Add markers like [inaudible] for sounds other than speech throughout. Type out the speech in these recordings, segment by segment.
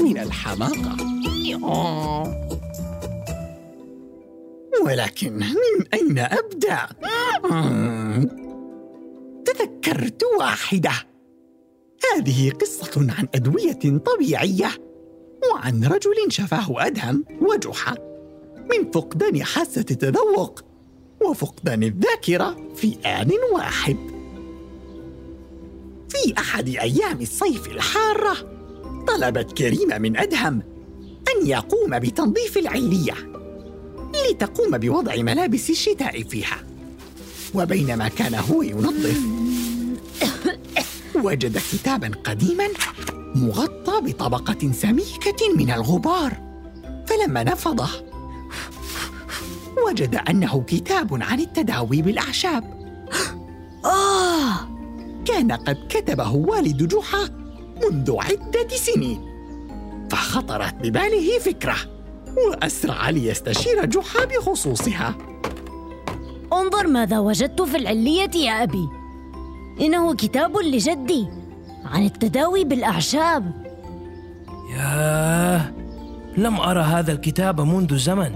من الحماقة ولكن من أين أبدأ؟ تذكرت واحدة هذه قصة عن أدوية طبيعية وعن رجل شفاه أدهم وجحا من فقدان حاسة التذوق وفقدان الذاكرة في آن واحد. في أحد أيام الصيف الحارة طلبت كريمة من أدهم أن يقوم بتنظيف العلية لتقوم بوضع ملابس الشتاء فيها. وبينما كان هو ينظف وجد كتابا قديما مغطى بطبقة سميكة من الغبار فلما نفضه وجد أنه كتاب عن التداوي بالأعشاب آه كان قد كتبه والد جحا منذ عدة سنين. فخطرت بباله فكرة وأسرع ليستشير جحا بخصوصها. انظر ماذا وجدت في العلية يا أبي. إنه كتاب لجدي عن التداوي بالأعشاب. ياه لم أرى هذا الكتاب منذ زمن.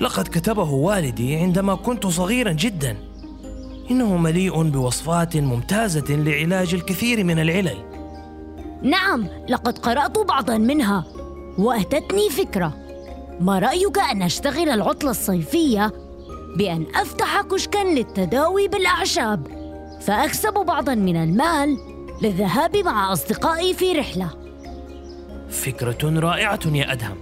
لقد كتبه والدي عندما كنت صغيرا جدا. إنه مليء بوصفات ممتازة لعلاج الكثير من العلل. نعم لقد قرأت بعضا منها. وأتتني فكرة. ما رأيك أن أشتغل العطلة الصيفية؟ بأن أفتح كشكا للتداوي بالأعشاب. فأكسب بعضا من المال للذهاب مع أصدقائي في رحلة. فكرة رائعة يا أدهم.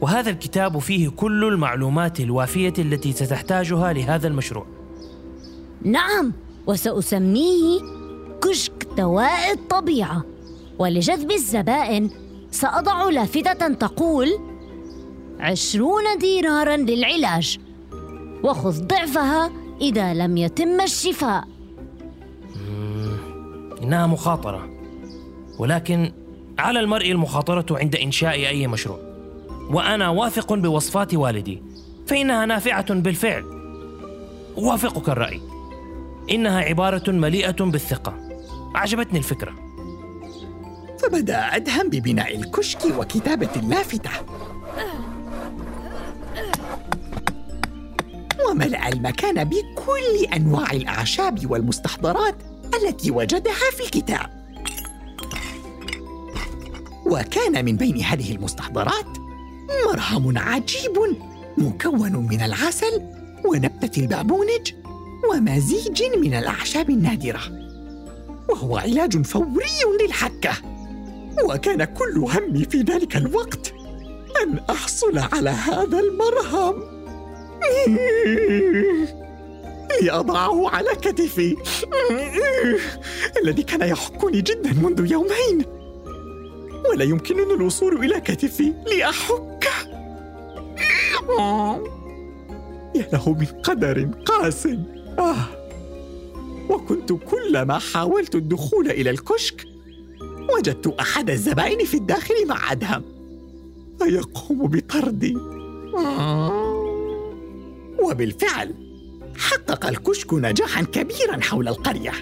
وهذا الكتاب فيه كل المعلومات الوافية التي ستحتاجها لهذا المشروع. نعم وسأسميه كشك دواء الطبيعة ولجذب الزبائن سأضع لافتة تقول عشرون دينارا للعلاج وخذ ضعفها إذا لم يتم الشفاء. إنها مخاطرة. ولكن على المرء المخاطرة عند إنشاء أي مشروع. وأنا واثق بوصفات والدي. فإنها نافعة بالفعل. أوافقك الرأي. إنها عبارة مليئة بالثقة. أعجبتني الفكرة. فبدأ أدهم ببناء الكشك وكتابة اللافتة. وملأ المكان بكل أنواع الأعشاب والمستحضرات التي وجدها في الكتاب. وكان من بين هذه المستحضرات مرهم عجيب مكون من العسل ونبتة البابونج ومزيج من الأعشاب النادرة. وهو علاج فوري للحكة. وكان كل همي في ذلك الوقت أن أحصل على هذا المرهم. لأضعه على كتفي. الذي كان يحكني جدا منذ يومين. ولا يمكنني الوصول إلى كتفي لأحك. يا له من قدر قاس آه. وكنت كلما حاولت الدخول إلى الكشك وجدت أحد الزبائن في الداخل مع أدهم. فيقوم بطردي. وبالفعل حقق الكشك نجاحا كبيرا حول القرية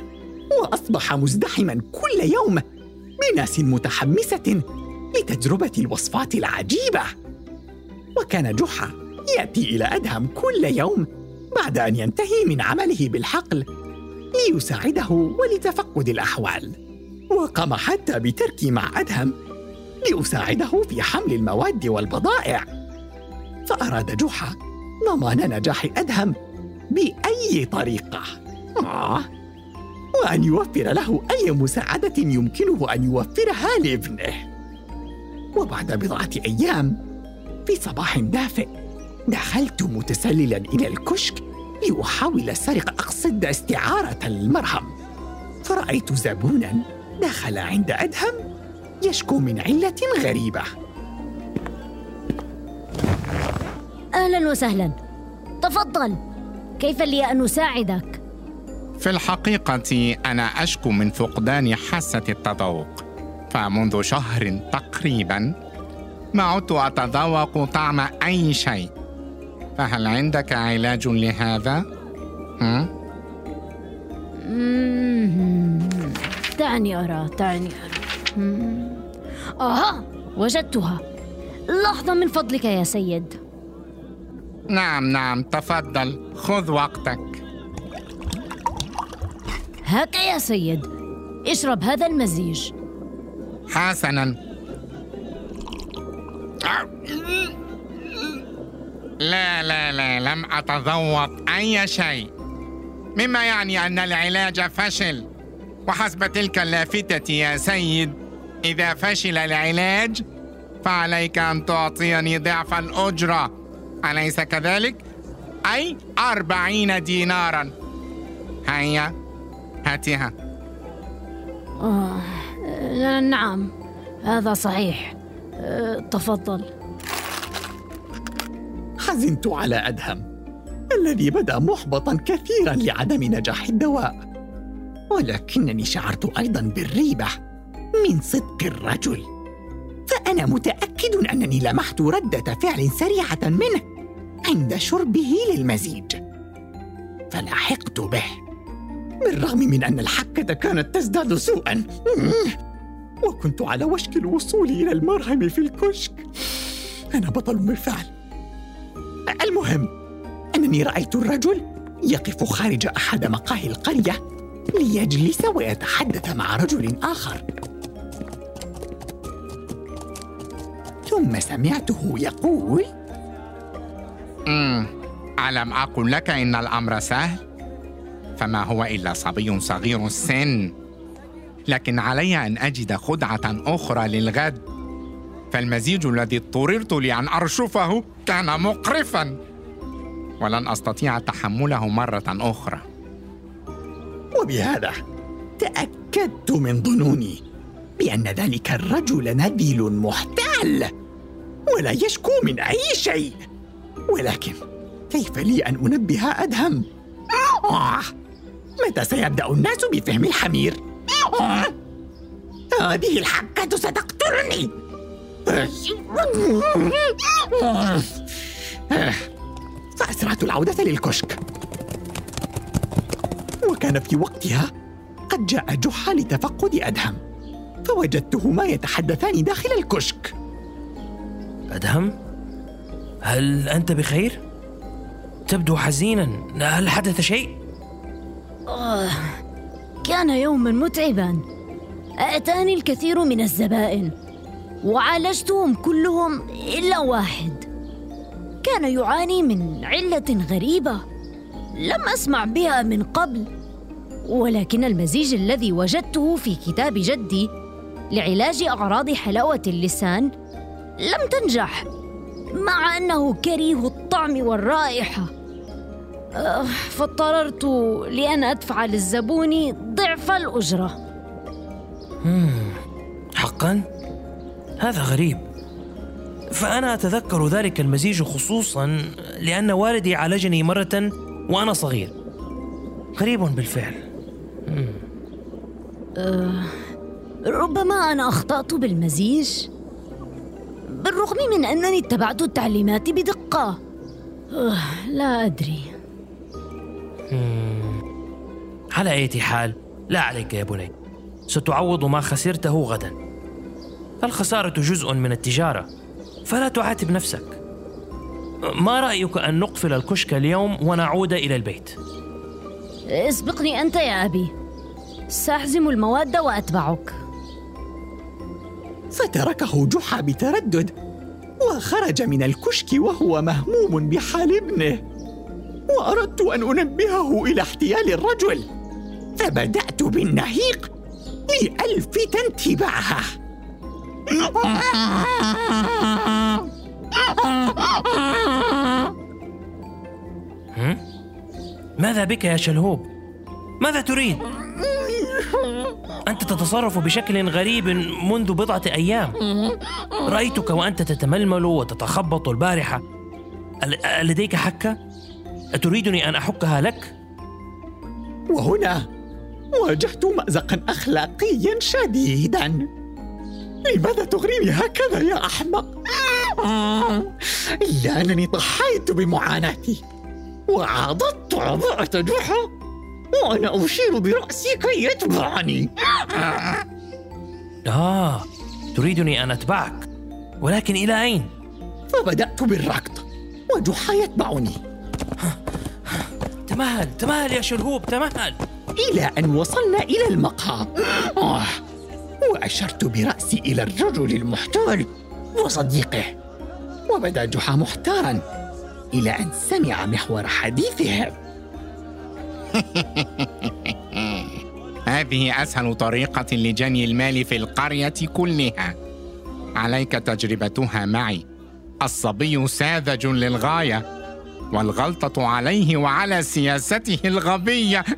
وأصبح مزدحما كل يوم بناس متحمسة لتجربة الوصفات العجيبة. وكان جحا يأتي إلى أدهم كل يوم بعد أن ينتهي من عمله بالحقل ليساعده ولتفقد الأحوال. وقام حتى بتركي مع أدهم لأساعده في حمل المواد والبضائع. فأراد جحا ضمان نجاح أدهم بأي طريقة. آه. وأن يوفر له أي مساعدة يمكنه أن يوفرها لابنه. وبعد بضعة أيام في صباح دافئ دخلت متسللا إلى الكشك لأحاول سرقة أقصد استعارة المرهم. فرأيت زبونا دخل عند أدهم يشكو من علة غريبة أهلا وسهلا تفضل كيف لي أن أساعدك؟ في الحقيقة أنا أشكو من فقدان حاسة التذوق فمنذ شهر تقريبا ما عدت أتذوق طعم أي شيء فهل عندك علاج لهذا؟ هم؟ دعني أرى دعني أرى. آها وجدتها. لحظة من فضلك يا سيد. نعم نعم تفضل خذ وقتك. هاك يا سيد. اشرب هذا المزيج. حسنا. لا لا لا لم أتذوق أي شيء. مما يعني أن العلاج فشل. وحسب تلك اللافتة يا سيد إذا فشل العلاج فعليك أن تعطيني ضعف الأجرة. أليس كذلك؟ أي أربعين دينارا. هيا هاتها. آه. آه، نعم هذا صحيح. آه، تفضل. حزنت على أدهم الذي بدا محبطا كثيرا لعدم نجاح الدواء. ولكنني شعرت أيضا بالريبة من صدق الرجل. فأنا متأكد أنني لمحت ردة فعل سريعة منه عند شربه للمزيج. فلاحقت به بالرغم من أن الحكة كانت تزداد سوءا. وكنت على وشك الوصول إلى المرهم في الكشك. أنا بطل بالفعل المهم أنني رأيت الرجل يقف خارج أحد مقاهي القرية. ليجلس ويتحدث مع رجل آخر ثم سمعته يقول مم. ألم أقل لك إن الأمر سهل؟ فما هو إلا صبي صغير السن لكن علي أن أجد خدعة أخرى للغد فالمزيج الذي اضطررت لأن أرشفه كان مقرفا ولن أستطيع تحمله مرة أخرى وبهذا تأكدت من ظنوني بأن ذلك الرجل نبيل محتال ولا يشكو من أي شيء ولكن كيف لي أن أنبه أدهم؟ آه، متى سيبدأ الناس بفهم الحمير؟ آه، هذه الحكة ستقتلني فأسرعت العودة للكشك وكان في وقتها قد جاء جحا لتفقد أدهم فوجدتهما يتحدثان داخل الكشك أدهم؟ هل أنت بخير؟ تبدو حزينا هل حدث شيء؟ كان يوما متعبا أتاني الكثير من الزبائن وعالجتهم كلهم إلا واحد كان يعاني من علة غريبة لم أسمع بها من قبل ولكن المزيج الذي وجدته في كتاب جدي لعلاج أعراض حلاوة اللسان لم تنجح مع أنه كريه الطعم والرائحة. آه، فاضطررت لأن أدفع للزبون ضعف الأجرة. حقا؟ هذا غريب. فأنا أتذكر ذلك المزيج خصوصا لأن والدي عالجني مرة وأنا صغير. غريب بالفعل. ربما أنا أخطأت بالمزيج. بالرغم من أنني اتبعت التعليمات بدقة. آه، لا أدري. على أي حال لا عليك يا بني. ستعوض ما خسرته غدا. الخسارة جزء من التجارة فلا تعاتب نفسك. ما رأيك أن نقفل الكشك اليوم ونعود إلى البيت؟ اسبقني أنت يا أبي. سأحزم المواد وأتبعك. فتركه جحا بتردد وخرج من الكشك وهو مهموم بحال ابنه. وأردت أن أنبهه إلى احتيال الرجل. فبدأت بالنهيق لالفت انتباهه [laughs] ماذا بك يا شلهوب؟ ماذا تريد؟ أنت تتصرف بشكل غريب منذ بضعة أيام رأيتك وأنت تتململ وتتخبط البارحة أل- لديك حكة؟ أتريدني أن أحكها لك؟ وهنا واجهت مأزقا أخلاقيا شديدا لماذا تغريني هكذا يا أحمق؟ إلا أنني ضحيت بمعاناتي وعضدت عضاءة جحا وأنا أشير برأسي كي يتبعني. [laughs] آه تريدني أن أتبعك. ولكن إلى أين؟ فبدأت بالركض وجحا يتبعني. تمهل تمهل يا شلهوب تمهل. إلى أن وصلنا إلى المقهى. آه. وأشرت برأسي إلى الرجل المحتال وصديقه. وبدأ جحا محتارا إلى أن سمع محور حديثهم [laughs] هذه أسهل طريقة لجني المال في القرية كلها. عليك تجربتها معي. الصبي ساذج للغاية والغلطة عليه وعلى سياسته الغبية. [laughs]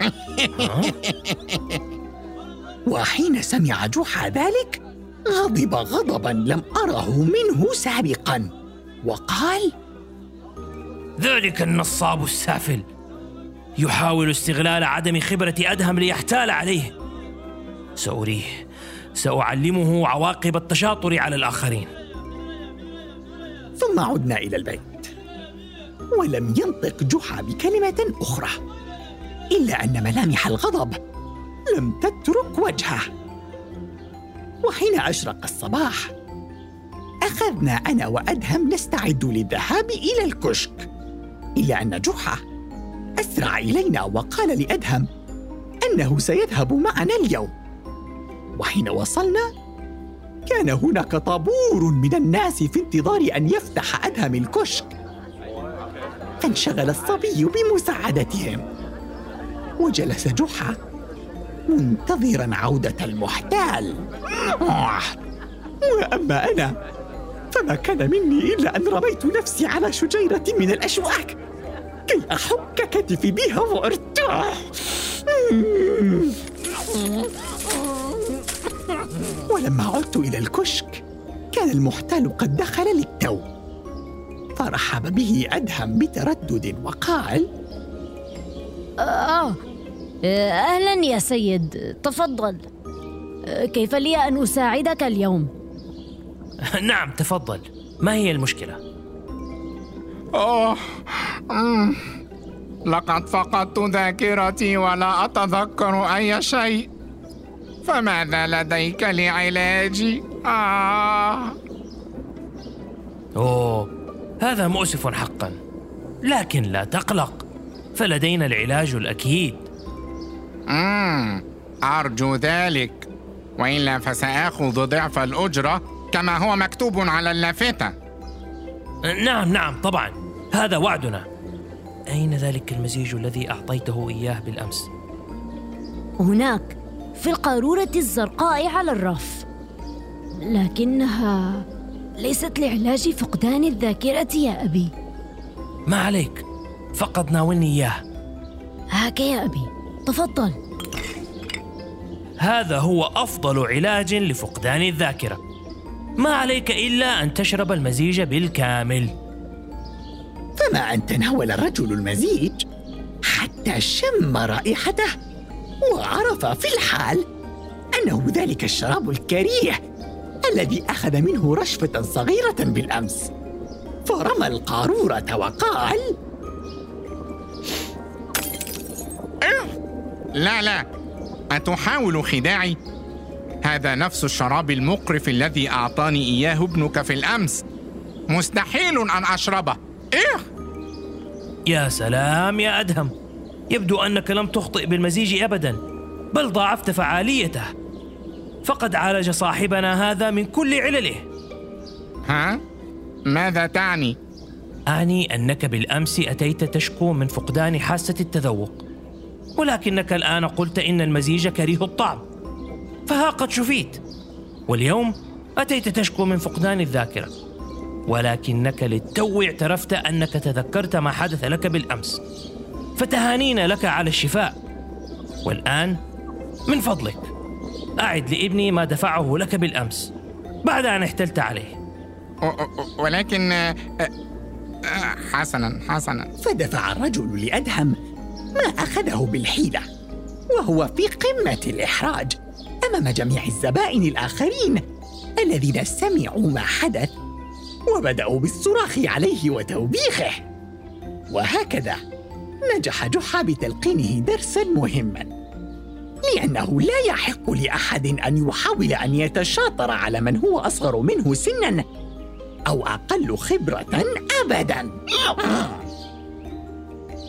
وحين سمع جحا ذلك غضب غضبا لم أره منه سابقا. وقال ذلك النصاب السافل. يحاول استغلال عدم خبرة أدهم ليحتال عليه. سأريه. سأعلمه عواقب التشاطر على الآخرين. ثم عدنا إلى البيت. ولم ينطق جحا بكلمة أخرى. إلا أن ملامح الغضب لم تترك وجهه. وحين أشرق الصباح أخذنا أنا وأدهم نستعد للذهاب إلى الكشك. إلا أن جحا أسرع إلينا وقال لأدهم أنه سيذهب معنا اليوم. وحين وصلنا كان هناك طابور من الناس في انتظار أن يفتح أدهم الكشك. فانشغل الصبي بمساعدتهم. وجلس جحا منتظرا عودة المحتال. وأما أنا فما كان مني إلا أن رميت نفسي على شجيرة من الأشواك. كي أحك كتفي بها وأرتاح ولما عدت إلى الكشك كان المحتال قد دخل للتو فرحب به أدهم بتردد وقال آه أهلا يا سيد تفضل كيف لي أن أساعدك اليوم؟ نعم تفضل ما هي المشكلة؟ أوه أمم. لقد فقدت ذاكرتي ولا أتذكر أي شيء فماذا لديك لعلاجي؟ آه أوه هذا مؤسف حقا لكن لا تقلق فلدينا العلاج الأكيد مم. أرجو ذلك وإلا فسآخذ ضعف الأجرة كما هو مكتوب على اللافتة نعم نعم طبعا. هذا وعدنا. أين ذلك المزيج الذي أعطيته إياه بالأمس؟ هناك في القارورة الزرقاء على الرف. لكنها ليست لعلاج فقدان الذاكرة يا أبي. ما عليك. فقط ناولني إياه. هاك يا أبي. تفضل. هذا هو أفضل علاج لفقدان الذاكرة. ما عليك إلا أن تشرب المزيج بالكامل. فما أن تناول الرجل المزيج حتى شم رائحته وعرف في الحال أنه ذلك الشراب الكريه الذي أخذ منه رشفة صغيرة بالأمس. فرمى القارورة وقال لا لا. أتحاول خداعي؟ هذا نفس الشراب المقرف الذي أعطاني إياه ابنك في الأمس. مستحيل أن أشربه. إيه؟ يا سلام يا أدهم. يبدو أنك لم تخطئ بالمزيج أبدا بل ضاعفت فعاليته. فقد عالج صاحبنا هذا من كل علله. ها؟ ماذا تعني؟ أعني أنك بالأمس أتيت تشكو من فقدان حاسة التذوق. ولكنك الآن قلت إن المزيج كريه الطعم. فها قد شفيت. واليوم أتيت تشكو من فقدان الذاكرة. ولكنك للتو اعترفت أنك تذكرت ما حدث لك بالأمس. فتهانينا لك على الشفاء. والآن من فضلك. أعد لابني ما دفعه لك بالأمس. بعد أن احتلت عليه. ولكن آه، آه، حسنا حسنا. فدفع الرجل لأدهم ما أخذه بالحيلة وهو في قمة الإحراج. أمام جميع الزبائن الآخرين الذين سمعوا ما حدث وبدأوا بالصراخ عليه وتوبيخه. وهكذا نجح جحا بتلقينه درسا مهما لأنه لا يحق لأحد أن يحاول أن يتشاطر على من هو أصغر منه سنا أو أقل خبرة أبدا.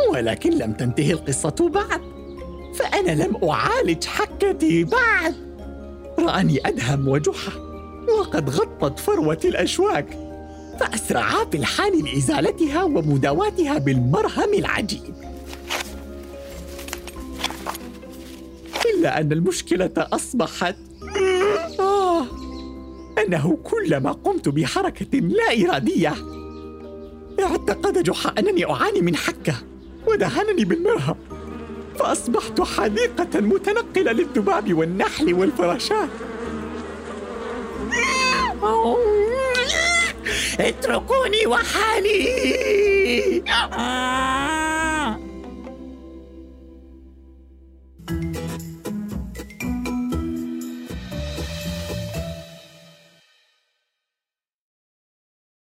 ولكن لم تنتهي القصة بعد فأنا لم أعالج حكتي بعد رآني أدهم وجحا وقد غطت فروة الأشواك. فأسرعا في الحال لإزالتها ومداواتها بالمرهم العجيب إلا أن المشكلة أصبحت آه أنه كلما قمت بحركة لا إرادية اعتقد جحا أنني أعاني من حكة ودهنني بالمرهم. فأصبحت حديقة متنقلة للذباب والنحل والفراشات. اتركوني وحالي.